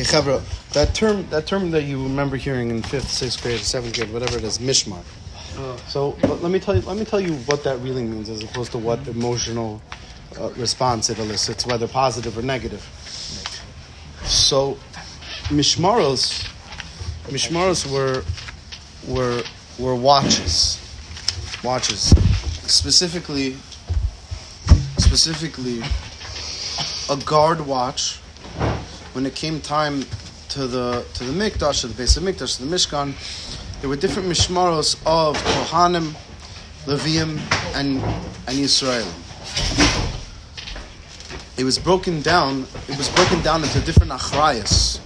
Okay, Chavra, that term, that term that you remember hearing in fifth, sixth grade, seventh grade, whatever it is, mishmar. So but let me tell you, let me tell you what that really means, as opposed to what emotional uh, response it elicits, whether positive or negative. So, mishmaros, mishmaros were were were watches, watches, specifically, specifically, a guard watch when it came time to the to the mikdash, to the beis of mikdash, to the mishkan, there were different mishmaros of kohanim, leviim, and and Yisraelim. It was broken down. It was broken down into different achrayas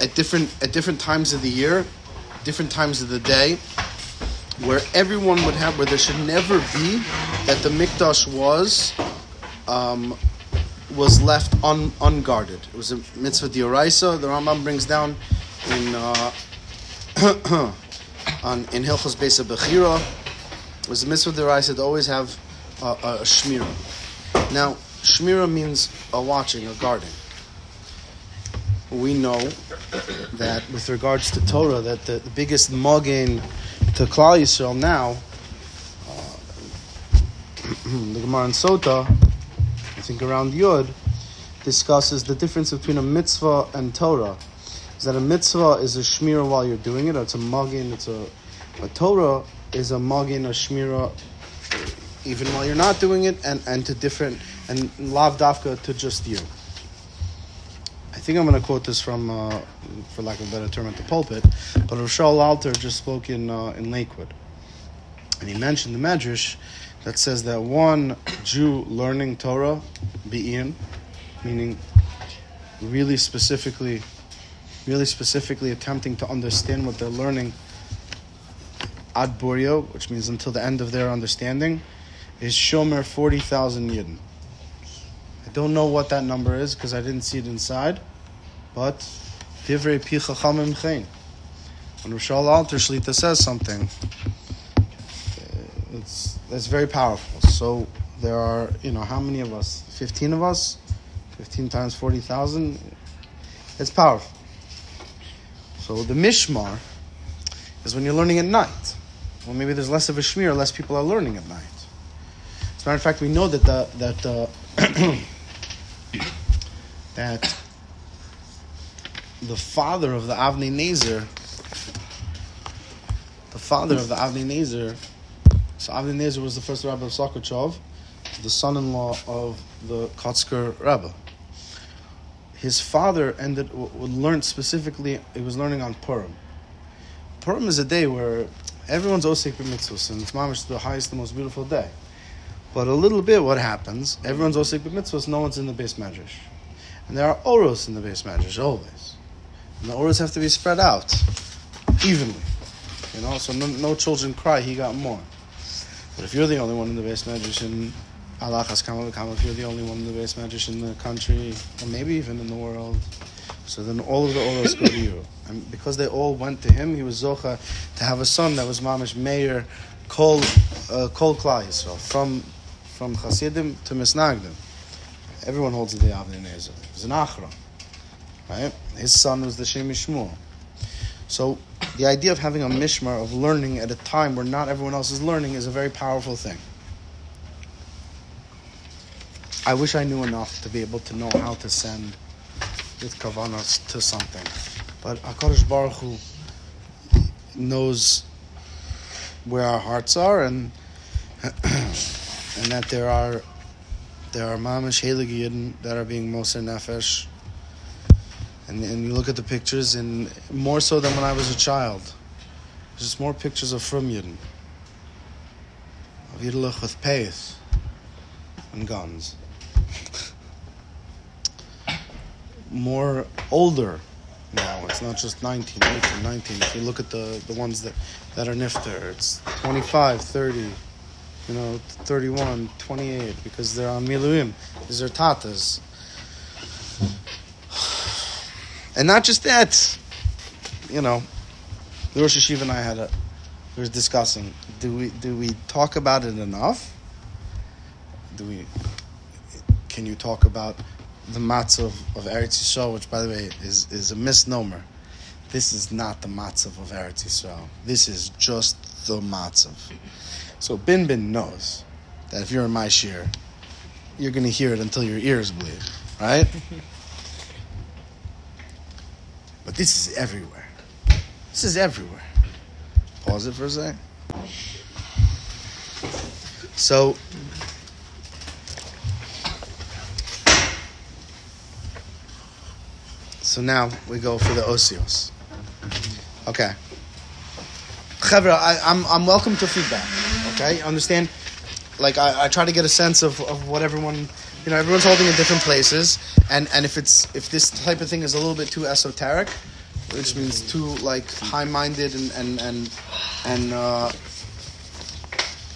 at different at different times of the year, different times of the day, where everyone would have where there should never be that the mikdash was um, was left un, unguarded. It was a mitzvah dioraisa. The Rambam brings down in uh, on in Hilchos Beis Bechira. It was a mitzvah dioraisa to always have a, a, shmira. Now, shmira means a watching, a guarding. We know that with regards to Torah, that the, the biggest mogen to Klal Yisrael now, uh, the Gemara in Sota, I think around Yud, discusses the difference between a mitzvah and Torah. Is that a mitzvah is a shmira while you're doing it, or it's a mogen, it's a, a Torah is a mogen, a shmira even while you're not doing it, and, and to different, and lav dafka to just you. I think I'm going to quote this from, uh, for lack of a better term, at the pulpit, but Reb Shaul Alter just spoke in, uh, in Lakewood. And he mentioned the Medrash that says that one Jew learning Torah, be'in, meaning really specifically, really specifically attempting to understand what they're learning ad burio, which means until the end of their understanding, is shomer 40,000 yidden. I don't know what that number is because I didn't see it inside, but divrei pi chachamim. When Reb Shaul Alter Shlita says something, it's it's very powerful. So there are, you know, how many of us? Fifteen of us. Fifteen times forty thousand. It's powerful. So the mishmar is when you're learning at night. Well, maybe there's less of a shmir, less people are learning at night. As a matter of fact, we know that the that that the father of the Avnei Nezer, the father of the Avnei Nezer, so Avnei Nezer was the first rabbi of Sochatchov, the son-in-law of the Kotzker Rebbe. His father ended would learn specifically. He was learning on Purim. Purim is a day where everyone's osik b'mitzvahs, and it's mamish the highest, the most beautiful day. But a little bit, what happens? Everyone's osik b'mitzvahs. No one's in the beis medrash, and there are oros in the beis medrash always. And the oros have to be spread out evenly. You know, so no, no children cry. He got more. But if you're the only one in the beis medrash in Alachas Kamal Kamal, if you're the only one in the beis medrash in the country, or maybe even in the world, so then all of the oros go to you. And because they all went to him, he was Zocha to have a son that was Mamish Meir Kol uh, Kol Klal Yisrael from from Chasidim to Misnagdim. Everyone holds the Avnei Nezer. He's an Achra. Right? His son was the Shem Shmuel. So the idea of having a mishmar of learning at a time where not everyone else is learning is a very powerful thing. I wish I knew enough to be able to know how to send with kavanas to something, but Hakadosh Baruch Hu knows where our hearts are, and and that there are there are mamish Heilig that are being moser nefesh and, and you look at the pictures, and more so than when I was a child, there's just more pictures of from Yidden. Of Yiddelach with and guns. more older now. It's not just 19, 18, 19. If you look at the, the ones that, that are nifter, it's 25, 30, you know, 31, 28, because they're on miluim. These are tatas. And not just that, you know, the Rosh Hayeshiva and I had a, we were discussing, do we, do we talk about it enough? Do we, can you talk about the matzav of, of Eretz Yisrael, which, by the way, is, is a misnomer. This is not the matzav of Eretz Yisrael. This is just the matzav. So Bin Bin knows that if you're in my shiur, you're going to hear it until your ears bleed, right? but this is everywhere. This is everywhere. Pause it for a second. So So now we go for the osios. Okay. Chevra, I'm, I'm welcome to feedback. Okay, understand? Like I, I try to get a sense of, of what everyone, you know, everyone's holding in different places, and and if it's if this type of thing is a little bit too esoteric, which means too like high minded and and and and uh,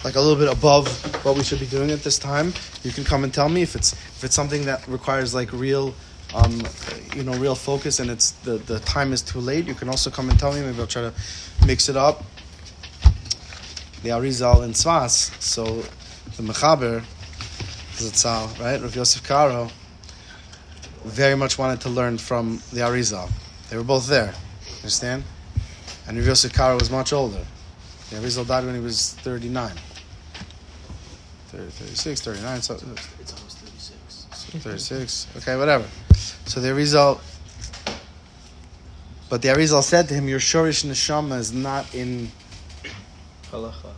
like a little bit above what we should be doing at this time, you can come and tell me if it's if it's something that requires like real um, you know, real focus, and it's the the time is too late. You can also come and tell me. Maybe I'll try to mix it up. The Arizal and Tzfas. So the Mechaber, Zatzal, right? Rav Yosef Karo very much wanted to learn from the Arizal. They were both there. Understand? And Rav Yosef Karo was much older. The Arizal died when he was 39. 30, 36, 39. So, It's almost 36. 36. Okay, whatever. So the Arizal, but the Arizal said to him, "Your shorish neshama is not in. Halacha.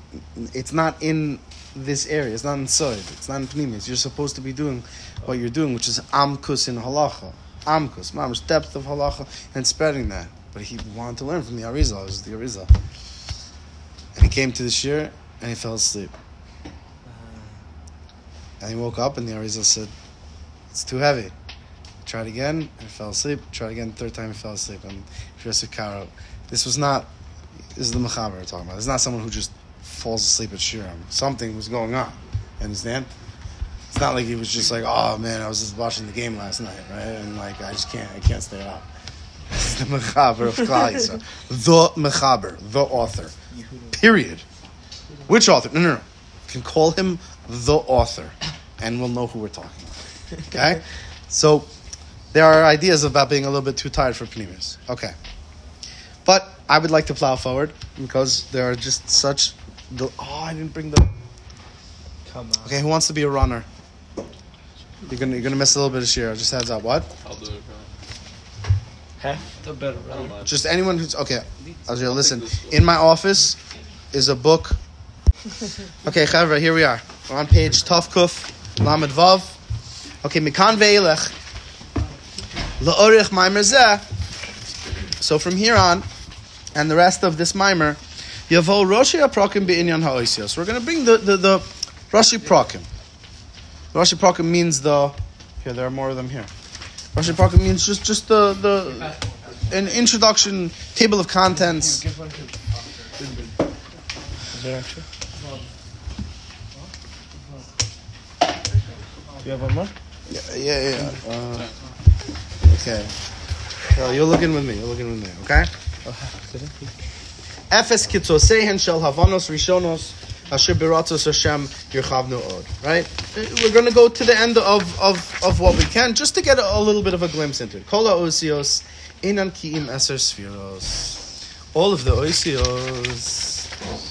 It's not in this area. It's not in soid. It's not in pnimis. You're supposed to be doing what you're doing, which is amkus in halacha, amkus, mamish depth of halacha, and spreading that. But he wanted to learn from the Arizal. It was the Arizal, and he came to the shiur and he fell asleep. And he woke up and the Arizal said, "It's too heavy." Tried again and fell asleep. Tried again, third time he fell asleep. And Yosef Karo, this was not. This is the Mechaber we're talking about. It's not someone who just falls asleep at shiurim. Something was going on. Understand? It's not like he was just like, oh man, I was just watching the game last night, right? And like I just can't, I can't stay up. This is the Mechaber of Klal. The Mechaber, the author. Period. Which author? No, no, no. Can call him the author, and we'll know who we're talking about. Okay? So there are ideas about being a little bit too tired for Pnimis. Okay. But I would like to plow forward because there are just such. The, oh, I didn't bring the. Come on. Okay, who wants to be a runner? You're gonna you're gonna miss a little bit of shiur. Just heads up. What? I'll do it. Half the better runner. Just anyone who's okay. Azriel, listen. In my office is a book. Okay, Chavra, here we are. We're on page Tavkuf, Lamed Vav. Okay, Mikan Ve'elech. La'orich Maimer Zeh. So from here on, and the rest of this Maimer, Yavo Roshi Aprokim Be'inyan Ha'oisios. We're going to bring the, the, the Rashi Prakim. Rashi Prokim means the. Here, there are more of them here. Rashi Prakim means just, just the, the an introduction, table of contents. Is there extra? You have one more? Yeah, yeah, yeah. Uh, okay. So you're looking with me. You're looking with me. Okay. Efes kitzosehen shel havanos rishonos asher biratzos Hashem yirchavnu od. Right. We're going to go to the end of, of, of what we can just to get a, a little bit of a glimpse into it. Kol ha'osios inan ki'im eser sfiros. All of the osios.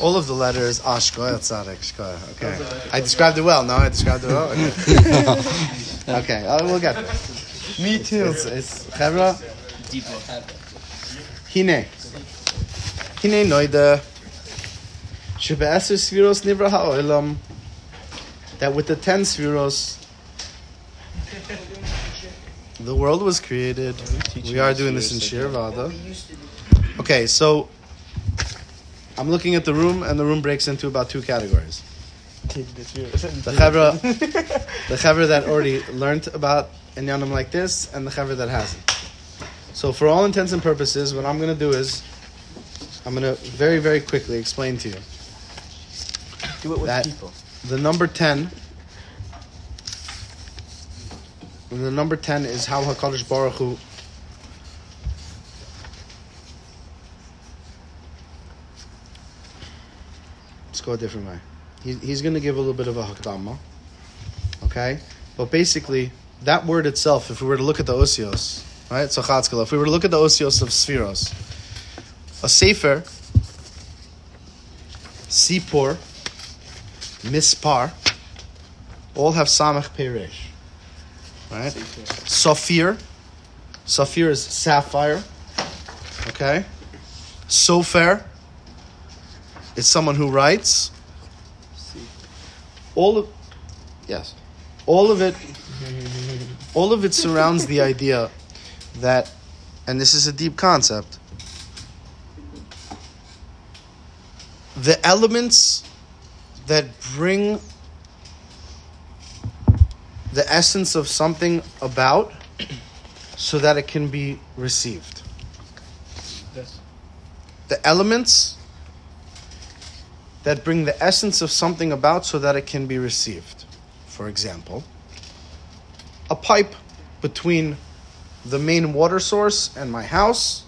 All of the letters, ah, shkoya tzaddik, shkoya. Okay, I described it well. No, I described it well. Okay, okay uh, we'll get there. Me too. It's, it's Chevra. Hine. Hine noida. Shebe'eser sfiros nivra ha'olam. Um, that with the ten sfiros, the world was created. We are doing this in Shir Vada. Okay, so I'm looking at the room, and the room breaks into about two categories. The The Chevra, the Chevra that already learned about Inyanim like this, and the Chevra that hasn't. So, for all intents and purposes, what I'm going to do is, I'm going to very, very quickly explain to you Do it with That- people. the number 10. And the number 10 is how HaKadosh Baruch Hu Let's go a different way. He, he's going to give a little bit of a hakdama. Okay? But basically, that word itself, if we were to look at the osios, right? So chatzkala, if we were to look at the osios of sfiros, a sefer, sipor, mispar, all have samach peresh, right? Saphir, saphir is sapphire, okay? Sofer is someone who writes. All of, yes, all of it, all of it surrounds the idea that, and this is a deep concept, the elements that bring the essence of something about so that it can be received. Yes. The elements that bring the essence of something about so that it can be received. For example, a pipe between the main water source and my house,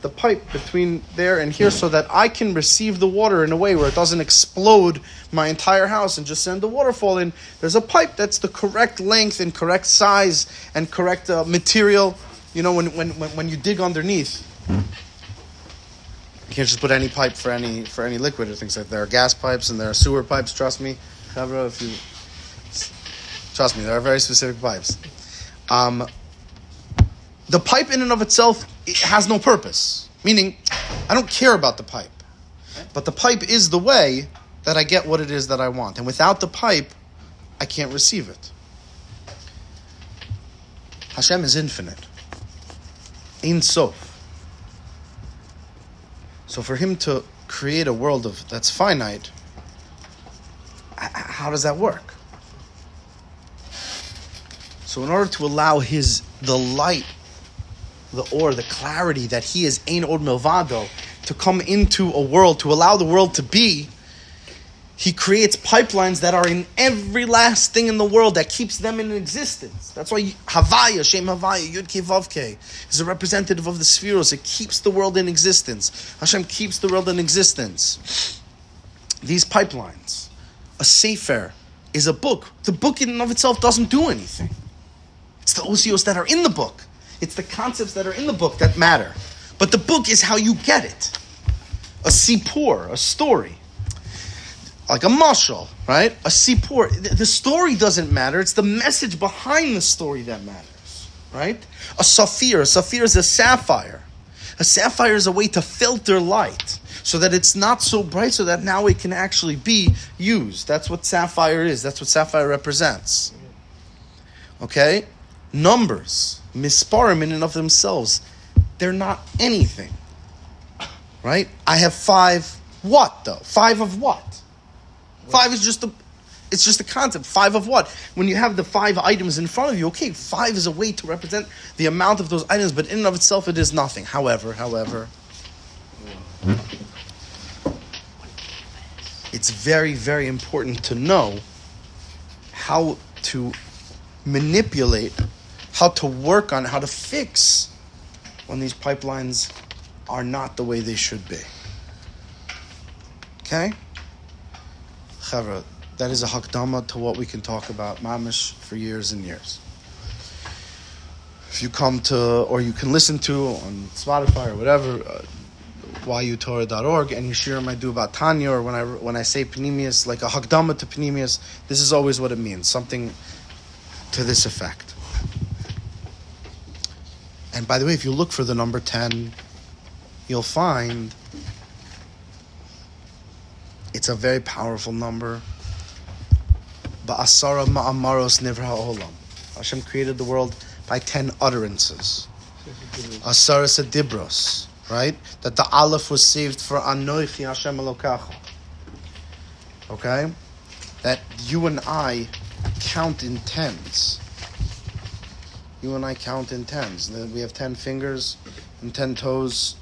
the pipe between there and here so that I can receive the water in a way where it doesn't explode my entire house and just send the waterfall in. There's a pipe that's the correct length and correct size and correct uh, material. You know, when, when, when, when you dig underneath, you can't just put any pipe for any for any liquid or things like that. There are gas pipes and there are sewer pipes. Trust me, if you trust me, there are very specific pipes. Um, the pipe in and of itself it has no purpose. Meaning, I don't care about the pipe, but the pipe is the way that I get what it is that I want. And without the pipe, I can't receive it. Hashem is infinite. Ein Sof. So for him to create a world of that's finite, how does that work? So in order to allow his the light, the or the clarity that he is Ein Od Milvado to come into a world, to allow the world to be, he creates pipelines that are in every last thing in the world that keeps them in existence. That's why Havaya, Shem Havaya, Yud Ke, is a representative of the sfiros. It keeps the world in existence. Hashem keeps the world in existence. These pipelines, a sefer is a book. The book in and of itself doesn't do anything. It's the osios that are in the book. It's the concepts that are in the book that matter. But the book is how you get it. A sipur, a story like a mashal, right? A sipur. The- story doesn't matter. It's the message behind the story that matters, right? A saphir. A saphir is a sapphire. A sapphire is a way to filter light so that it's not so bright, so that now it can actually be used. That's what sapphire is. That's what sapphire represents. Okay? Numbers, misparim in and of themselves, they're not anything. Right? I have five what though? Five of what? Five is just a it's just a concept. Five of what? When you have the five items in front of you, okay, five is a way to represent the amount of those items, but in and of itself it is nothing. However, however, it's very, very important to know how to manipulate, how to work on, how to fix when these pipelines are not the way they should be. Okay? Chavra, that is a hakdama to what we can talk about mamish for years and years. If you come to, or you can listen to on Spotify or whatever, uh, yutorah.org, and Yeshirim I do about Tanya, or when I when I say Pnimius, like a hakdama to Pnimius, this is always what it means, something to this effect. And by the way, if you look for the number 10, you'll find it's a very powerful number. Ba'asara ma'amaros nivra olam. Hashem created the world by 10 utterances. Asara sedibros, right? That the Aleph was saved for Anoichi Hashem Elokacha. Okay? That you and I count in tens. You and I count in tens. We have 10 fingers and 10 toes.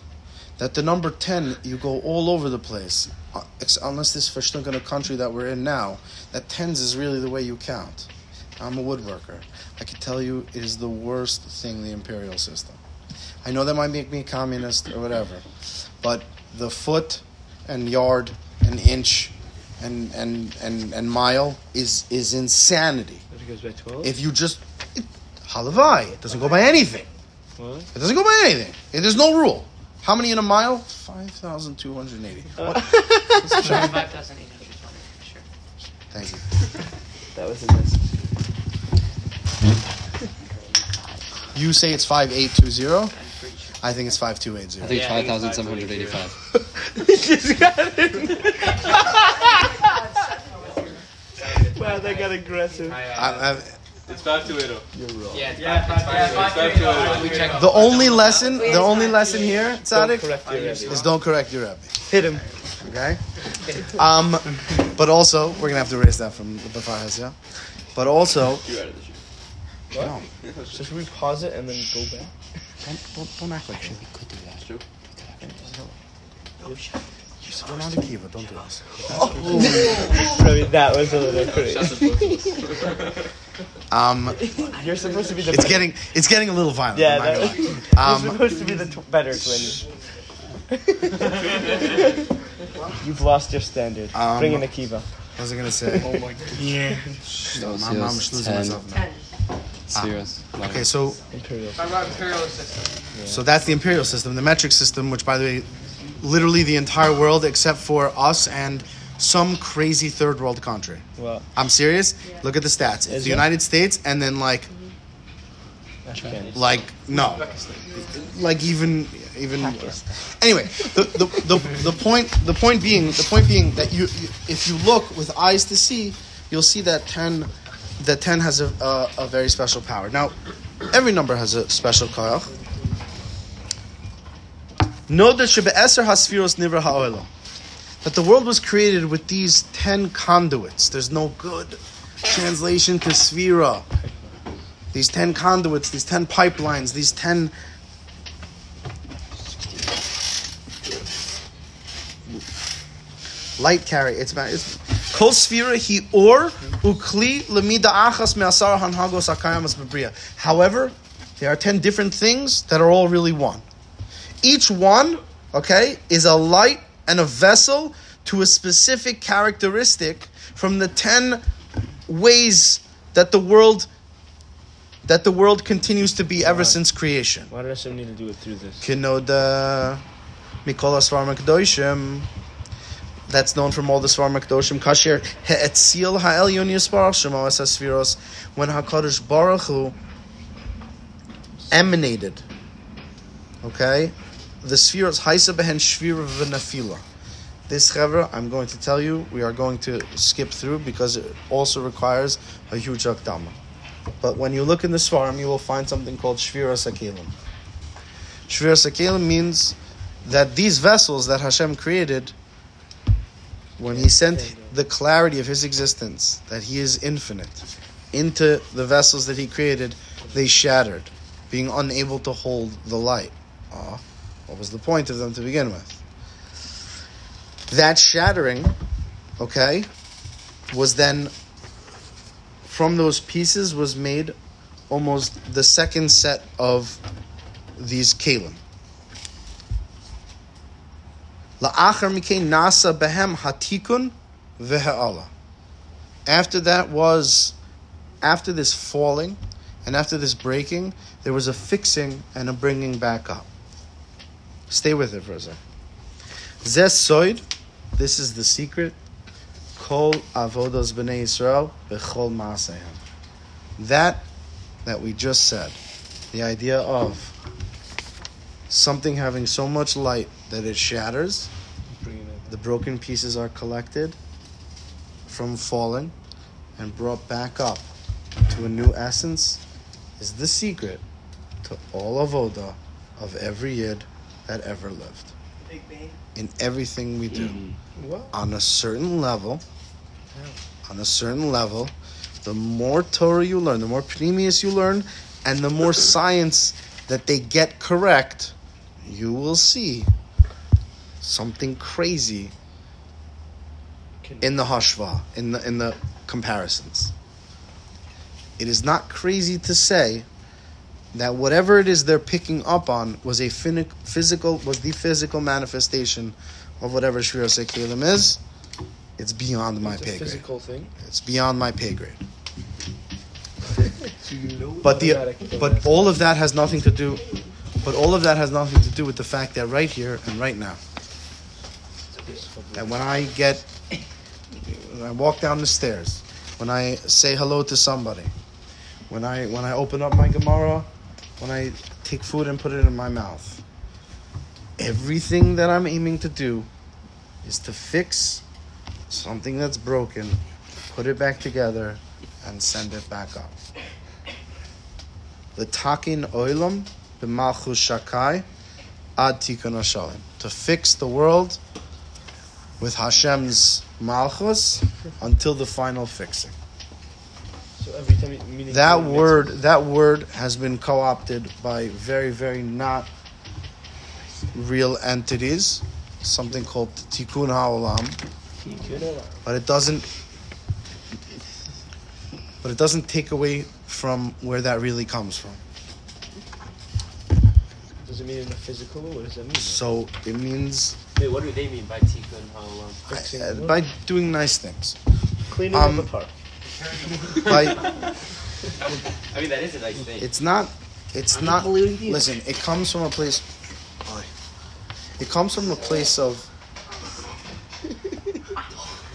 That the number 10, you go all over the place. Uh, Unless this Vershtunk in a country that we're in now, that tens is really the way you count. I'm a woodworker. I can tell you it is the worst thing, the imperial system. I know that might make me a communist or whatever, but the foot and yard and inch and and and, and mile is is insanity. That goes by 12? If you just Halavai. It doesn't go by anything. What? It doesn't go by anything. It- There's no rule. How many in a mile? 5,280. What? 5,820. Sure. Thank you. That was a miss. You say it's 5820. I'm pretty sure. I think it's 5280. I think Yeah, five thousand seven hundred eighty-five. just got it. wow, that got aggressive. I, I, It's 520. Yeah, it's Yeah, five- it's yeah, five- five- it's five- five- we checked the only lesson, the only lesson here, Don't Tzaddik, correct your Rebbe. is don't correct your Rebbe. Hit him. Okay? Um, but also, we're gonna have to erase that from the Bafahas, yeah? But also, You're out of the shoe. no, So should we pause it and then go back? don't, don't, don't act like shit. We could do that. True. We're not a kiva, don't do this. Rebbe, that was a little crazy. Shut the book. Um, You're supposed to be the. it's getting, it's getting a little violent. Yeah, that gonna was, lie. you're Um, supposed to be the tw- better twin. You've lost your standard. Um, Bring in a kiva. what was I gonna say? Oh my god. Yeah. No, I'm, I'm just losing 10. myself now. Spheres. Okay, so Imperial. Talk about imperial system. So that's the imperial system, the metric system, which, by the way, literally the entire world except for us and some crazy third world country. Well, I'm serious. Look at the stats. It's Is the it? United States, and then like, Afghanistan. like no, like even even. Anyway, the, the, the, the point the point being the point being that you, you if you look with eyes to see, you'll see that ten that ten has a, a, a very special power. Now, every number has a special koyach. Know that shebe'eser hasfiros nivra ha'olam. That the world was created with these ten conduits. There's no good translation to sphira. These ten conduits, these ten pipelines, these ten light carry. It's it's kol sphira he or ukli lemida achas me'asar hanhagos bebriya. However, there are ten different things that are all really one. Each one, okay, is a light and a vessel to a specific characteristic from the ten ways that the world that the world continues to be ever since creation. Why did Hashem need to do it through this? Kinoda Mikola Svarma Kedoshim. That's known from all the Svarma Kedoshim. Kasher He'etzil Ha'elyon Yisparach Shemo Es HaSfiros. When HaKadosh Baruch Hu emanated, okay, the Sfiros Haisa Behen Shvira V'Nafila. This chevra, I'm going to tell you, we are going to skip through because it also requires a huge akdama. But when you look in the Svarim, you will find something called Shviras Hakeilim. Shviras Hakeilim means that these vessels that Hashem created, when He sent the clarity of His existence, that He is infinite, into the vessels that He created, they shattered, being unable to hold the light. Ah, what was the point of them to begin with? That shattering, okay, was then from those pieces was made almost the second set of these kalim. La'achar mikein nasa behem hatikun v'ha'ala. After that was, after this falling, and after this breaking, there was a fixing and a bringing back up. Stay with it for a second. Zes soid, this is the secret. Kol avodos b'nei Yisrael b'chol ma'asehim. That that we just said, the idea of something having so much light that it shatters, the broken pieces are collected from falling and brought back up to a new essence, is the secret to all avoda of every yid that ever lived. In everything we do mm-hmm. What? on a certain level, on a certain level, the more Torah you learn, the more Pnimius you learn, and the more science that they get correct, you will see something crazy in the hashva, in the in the comparisons. It is not crazy to say that whatever it is they're picking up on was a physical was the physical manifestation of whatever Shviras Hakeilim is. It's beyond my It's pay grade. physical thing. It's beyond my pay grade. Do you know But the but all of that has nothing to do. But all of that has nothing to do with the fact that right here and right now, that when I get, when I walk down the stairs, when I say hello to somebody, when I when I open up my Gemara, when I take food and put it in my mouth, everything that I'm aiming to do is to fix something that's broken, put it back together, and send it back up. The takin oilam b'malchus shakai ad tikkun. To fix the world with Hashem's malchus until the final fixing. So every time you meaning That doing word, that word has been co-opted by very, very not real entities. Something called tikkun ha'olam, mitzvahs, you know, but it doesn't. But it doesn't take away from where that really comes from. Does it mean in a physical? What does that mean? So it means Wait, what do they mean by tikkun ha'olam? Fixing uh, by doing nice things. Cleaning um, up the park. By I mean, that is a nice thing. it's not. It's not. Listen, it comes from a place. Oy. It comes from a place of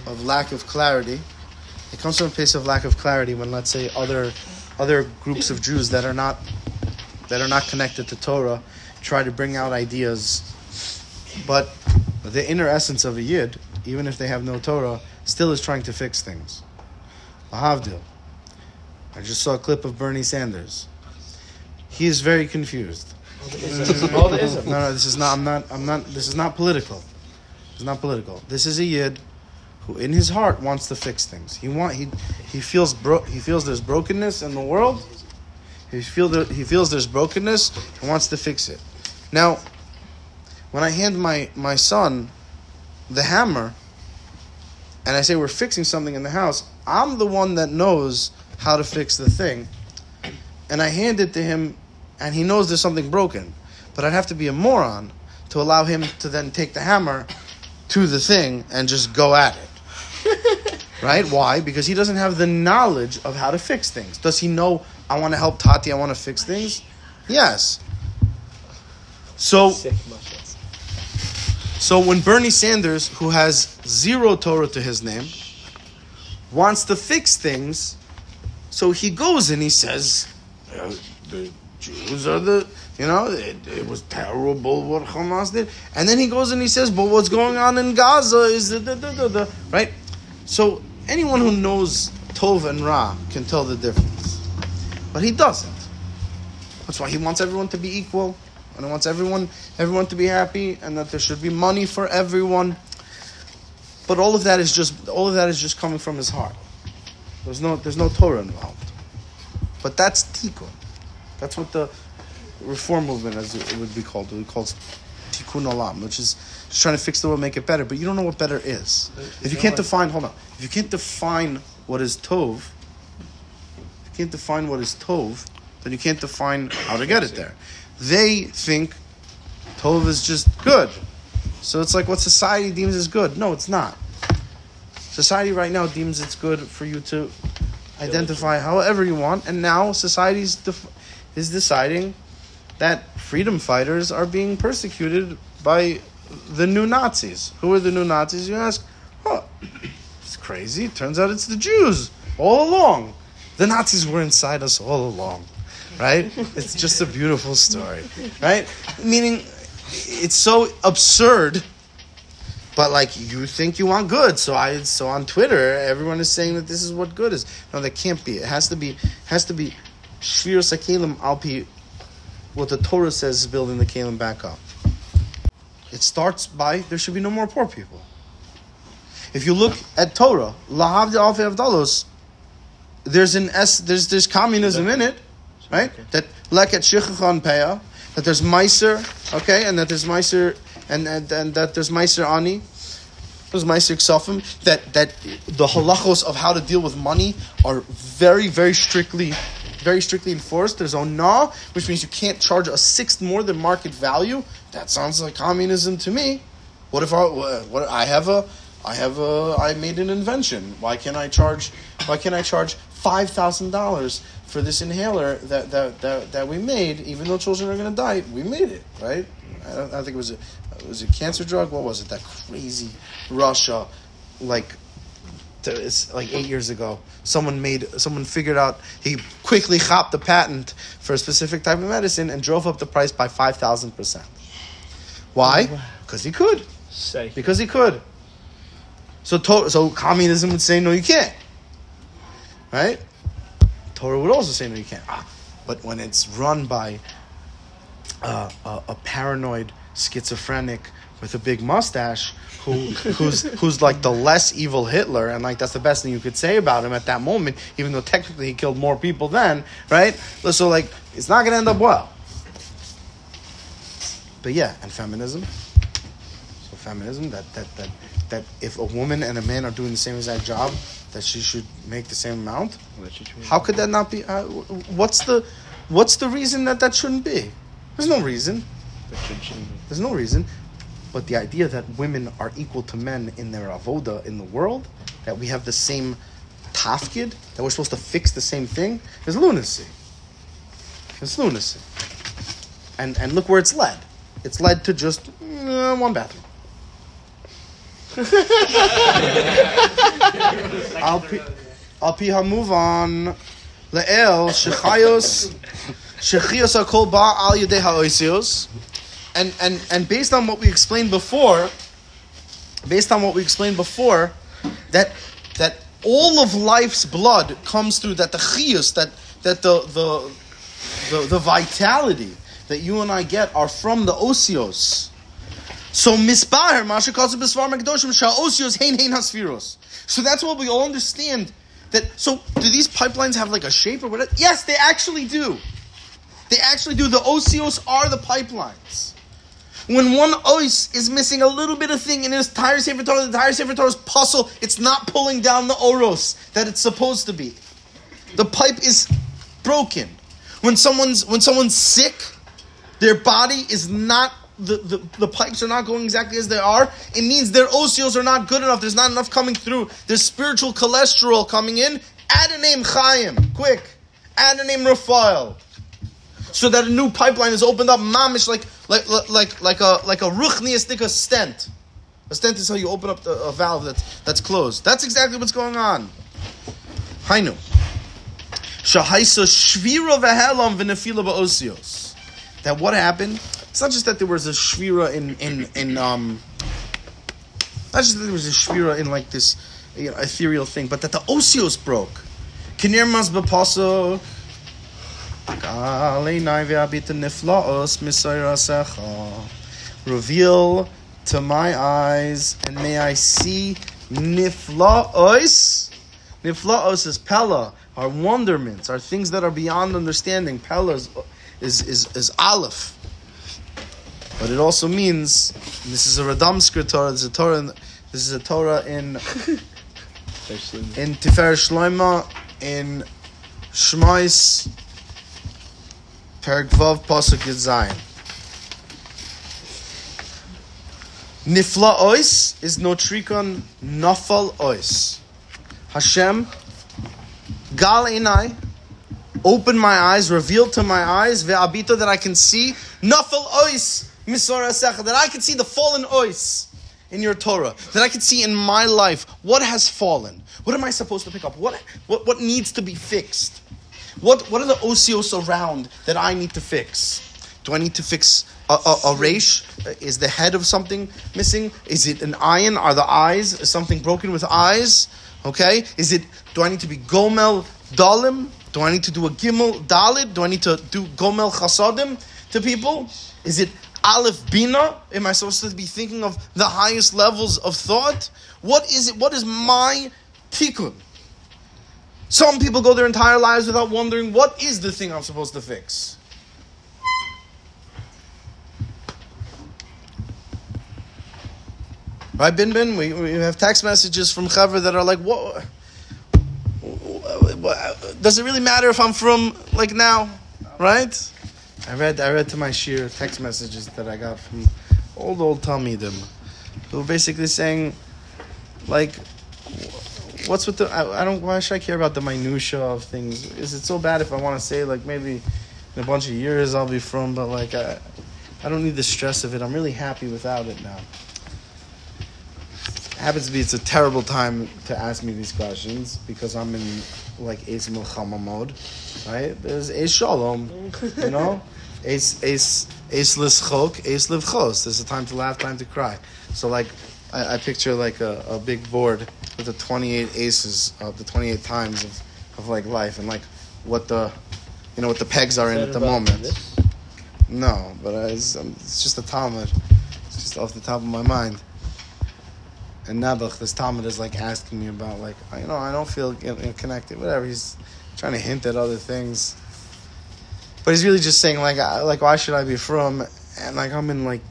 of lack of clarity. It comes from a place of lack of clarity when, let's say, other other groups of Jews that are not that are not connected to Torah try to bring out ideas, but the inner essence of a yid, even if they have no Torah, still is trying to fix things. Lahavdil. I just saw a clip of Bernie Sanders. He is very confused. All the isms. No, no, this is not. I'm not. I'm not. This is not political. It's not political. This is a yid who, in his heart, wants to fix things. He want. He he feels bro. He feels there's brokenness in the world. He feel that he feels there's brokenness and wants to fix it. Now, when I hand my my son the hammer, and I say we're fixing something in the house, I'm the one that knows how to fix the thing, and I hand it to him, and he knows there's something broken. But I'd have to be a moron to allow him to then take the hammer to the thing and just go at it. right? Why? Because he doesn't have the knowledge of how to fix things. Does he know I want to help Tati, I want to fix things? Yes. So so when Bernie Sanders, who has zero Torah to his name, wants to fix things, so he goes and he says, "Uh, the Jews are the, you know, it, it was terrible what Hamas did. And then he goes and he says, but what's going on in Gaza is the, the, the, the, the right? So anyone who knows Tov and Ra can tell the difference. But he doesn't. That's why he wants everyone to be equal, and he wants everyone everyone to be happy, and that there should be money for everyone. But all of that is just all of that is just coming from his heart. There's no there's no Torah involved. But that's tikkun. That's what the reform movement, as it would be called, would be called tikkun olam, which is just trying to fix the world, make it better. But you don't know what better is. If you can't define, hold on. If you can't define what is tov, if you can't define what is tov, then you can't define how to get it there. They think tov is just good. So it's like what society deems as good. No, it's not. Society right now deems it's good for you to identify however you want, and now society's def- is deciding that freedom fighters are being persecuted by the new Nazis. Who are the new Nazis? You ask. Oh, it's crazy. Turns out it's the Jews all along. The Nazis were inside us all along, right? It's just a beautiful story, right? Meaning, it's so absurd. But like you think you want good, so I so on Twitter everyone is saying that this is what good is. No, that can't be. It has to be has to be shviras hakeilim alpi what the Torah says is building the kalim back up. It starts by there should be no more poor people. If you look at Torah, lahavdi alfi avdalos, there's an s there's there's communism in it, right? That like at shichachan peah, that there's meiser, okay, and that there's meiser and, and and that there's meiser ani, there's meiser ksafim. That that the halachos of how to deal with money are very very strictly. Very strictly enforced. There's onah, which means you can't charge a sixth more than market value. That sounds like communism to me. What if I what I have a I have a I made an invention. Why can't I charge why can't I charge five thousand dollars for this inhaler that, that, that, that we made, even though children are going to die, we made it, right? I, don't, I think it was a was a cancer drug. What was it? That crazy Russia, like it's like eight years ago. Someone made someone figured out he quickly hopped the patent for a specific type of medicine and drove up the price by five thousand percent. Why? Because he could. Say. Because he could. So to- so communism would say no, you can't. Right? Torah would also say no, you can't. Ah, But when it's run by uh, a, a paranoid schizophrenic with a big mustache who who's who's like the less evil Hitler and like that's the best thing you could say about him at that moment even though technically he killed more people then right so like it's not gonna end up well but yeah and feminism so feminism that that that that if a woman and a man are doing the same exact job that she should make the same amount how could that not be? Uh, what's the what's the reason that that shouldn't be? There's no reason. There's no reason. But the idea that women are equal to men in their avoda in the world, that we have the same tafkid, that we're supposed to fix the same thing, is lunacy. It's lunacy. And and look where it's led. It's led to just uh, one bathroom. I'll pe- Al pi hamuvon le'el shechayos shechios hakol ba al yedei ha'oisios. And and and based on what we explained before, based on what we explained before, that that all of life's blood comes through that the chios, that that the the the, the vitality that you and I get are from the osios. So misbaher masha calls it bisvar mekdoshim sha osios hein hein hasfiros. So that's what we all understand. That so do these pipelines have like a shape or whatever? Yes, they actually do. They actually do. The osios are the pipelines. When one ois is missing a little bit of thing in his entire Sefer Torah, the entire Sefer Torah's puzzle, it's not pulling down the oros that it's supposed to be. The pipe is broken. When someone's when someone's sick, their body is not the, the, the pipes are not going exactly as they are. It means their osios are not good enough. There's not enough coming through. There's spiritual cholesterol coming in. Add a name Chaim, quick. Add a name Raphael so that a new pipeline is opened up, mamish like like like like a like a ruchniistic stent. A stent is how you open up the, a valve that's that's closed. That's exactly what's going on. Hainu. Shahaisa shvira v'helam v'nefila ba'osios. That what happened? It's not just that there was a shvira in in in um. Not just that there was a shvira in like this you know, ethereal thing, but that the osios broke. Kinir mas b'paso Reveal to my eyes, and may I see niflaos. Niflaos is pella, our wonderments, our things that are beyond understanding. Pella is, is, is, is aleph. But it also means, this is a Radomsker Torah, this is a Torah, in, this is a Torah in, in Tifer Shloima, in Shmois, Perek Vav Pasuk Yud. Nifla ois is notrikon nafal ois. Hashem, gal inai, open my eyes, reveal to my eyes, ve'abito that I can see, nafal ois, secha, that I can see the fallen ois in your Torah, that I can see in my life what has fallen. What am I supposed to pick up? What, what, what needs to be fixed? What what are the osios around that I need to fix? Do I need to fix a, a, a resh? Uh, is the head of something missing? Is it an ayin? Are the eyes is something broken with eyes? Okay. Is it? Do I need to be gomel dalim? Do I need to do a gimel dalid? Do I need to do gomel chasadim to people? Is it aleph bina? Am I supposed to be thinking of the highest levels of thought? What is it? What is my tikkun? Some people go their entire lives without wondering what is the thing I'm supposed to fix. Right, Bin Bin? We, we have text messages from Chaver that are like, what? Does it really matter if I'm from like now? Right? I read I read to my shiur text messages that I got from old old Talmidim who were basically saying like what's with the? I, I don't. Why should I care about the minutia of things? Is it so bad if I want to say like maybe in a bunch of years I'll be from, but like I, I don't need the stress of it. I'm really happy without it now. it Happens to be it's a terrible time to ask me these questions because I'm in like Eis Milchama mode, right? There's Eis Shalom, you know, Eis Eis Eis Lischok, Eis Livchos. There's a time to laugh, time to cry. So like, I, I picture like a, a big board with the 28 aces of the 28 times of, of like life and like what the, you know, what the pegs are in at the moment. No, but uh, it's, um, it's just a talmid. It's just off the top of my mind. And Nebuch, this talmid is like asking me about like, you know, I don't feel you know, connected. Whatever. He's trying to hint at other things. But he's really just saying like, I- like why should I be frum? And like I'm in like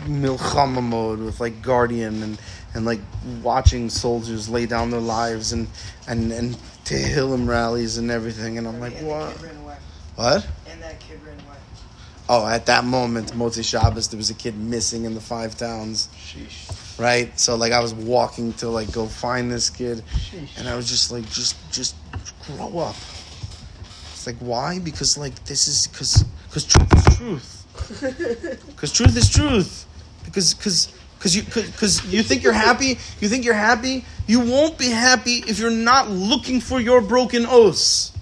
milchama mode with like guardian and and like watching soldiers lay down their lives and and and Tehillim rallies and everything. And I'm like, and what? That kid ran away. What? And that kid ran away. Oh, at that moment, Motzi Shabbos, there was a kid missing in the five towns. Right? So like I was walking to like go find this kid and I was just like just just grow up. It's like why? Because like this is cuz cuz truth is truth. Cuz truth is truth. Because cuz cuz you cuz you think you're happy, you think you're happy, you won't be happy if you're not looking for your broken oaths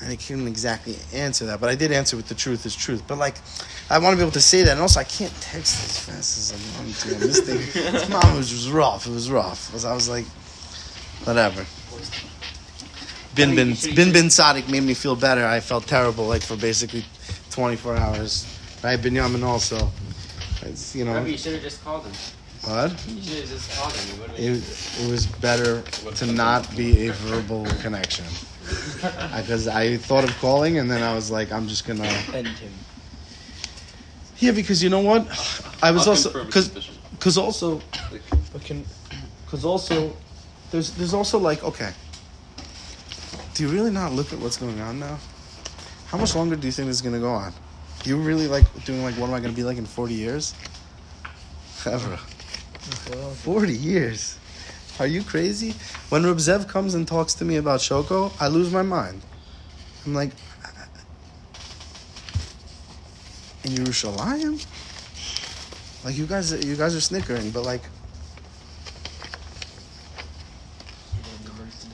And I couldn't exactly answer that, but I did answer with the truth is truth. But like, I want to be able to say that, and also I can't text as fast as I want to. This thing, this mom was just rough. It was rough. I was like, whatever. Bin bin bin bin Sadik made me feel better. I felt terrible like for basically 24 hours. Right, Binyamin also. It's, you know Rebbe, you should have just called him. what? You should have just called him. It It, it was better to not be a verbal connection. Because I thought of calling and then I was like, I'm just gonna. End him. Yeah, because you know what? I was I'll also confirm because sufficient. because also because also there's there's also like okay. Do you really not look at what's going on now? How much longer do you think this is gonna go on? You really like doing like what am I gonna be like in forty years? Ever. Forty years. Are you crazy? When Reb Zev comes and talks to me about Shoko, I lose my mind. I'm like, in Yerushalayim? Like you guys, you guys are snickering, but like,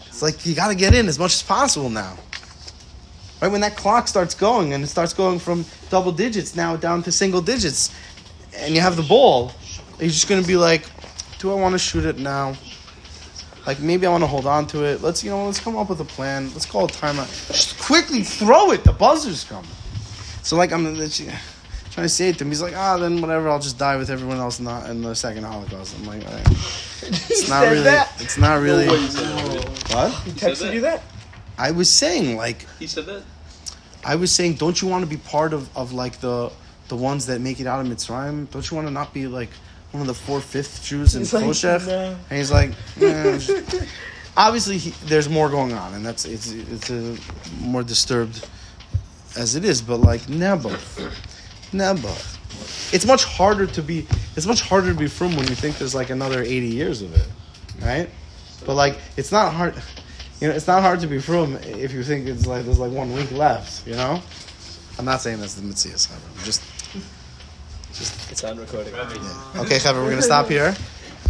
it's like you got to get in as much as possible now. Right when that clock starts going and it starts going from double digits now down to single digits, and you have the ball, you're just gonna be like, do I want to shoot it now? Like maybe I want to hold on to it. Let's you know, let's come up with a plan. Let's call a timeout. Just quickly throw it. The buzzer's coming. So like I'm trying to say it to him. He's like, ah, then whatever. I'll just die with everyone else in the, in the second Holocaust. I'm like, all right. it's not really. that? It's not really. Wait, he. What? He texted you that? I was saying like He said that? I was saying, don't you want to be part of, of like the the ones that make it out of Mitzrayim? Don't you want to not be like one of the four fifth Jews in He's like, Choshech? "No." And he's like, "Nah, just-" obviously he, there's more going on, and that's it's it's a more disturbed as it is, but like never, never. It's much harder to be. It's much harder to be frum when you think there's like another eighty years of it, right? But like, it's not hard. You know, it's not hard to be frum if you think it's like there's like one week left. You know, I'm not saying that's the mitzvah. I'm just It's on recording. okay, Kevin. We're gonna stop here.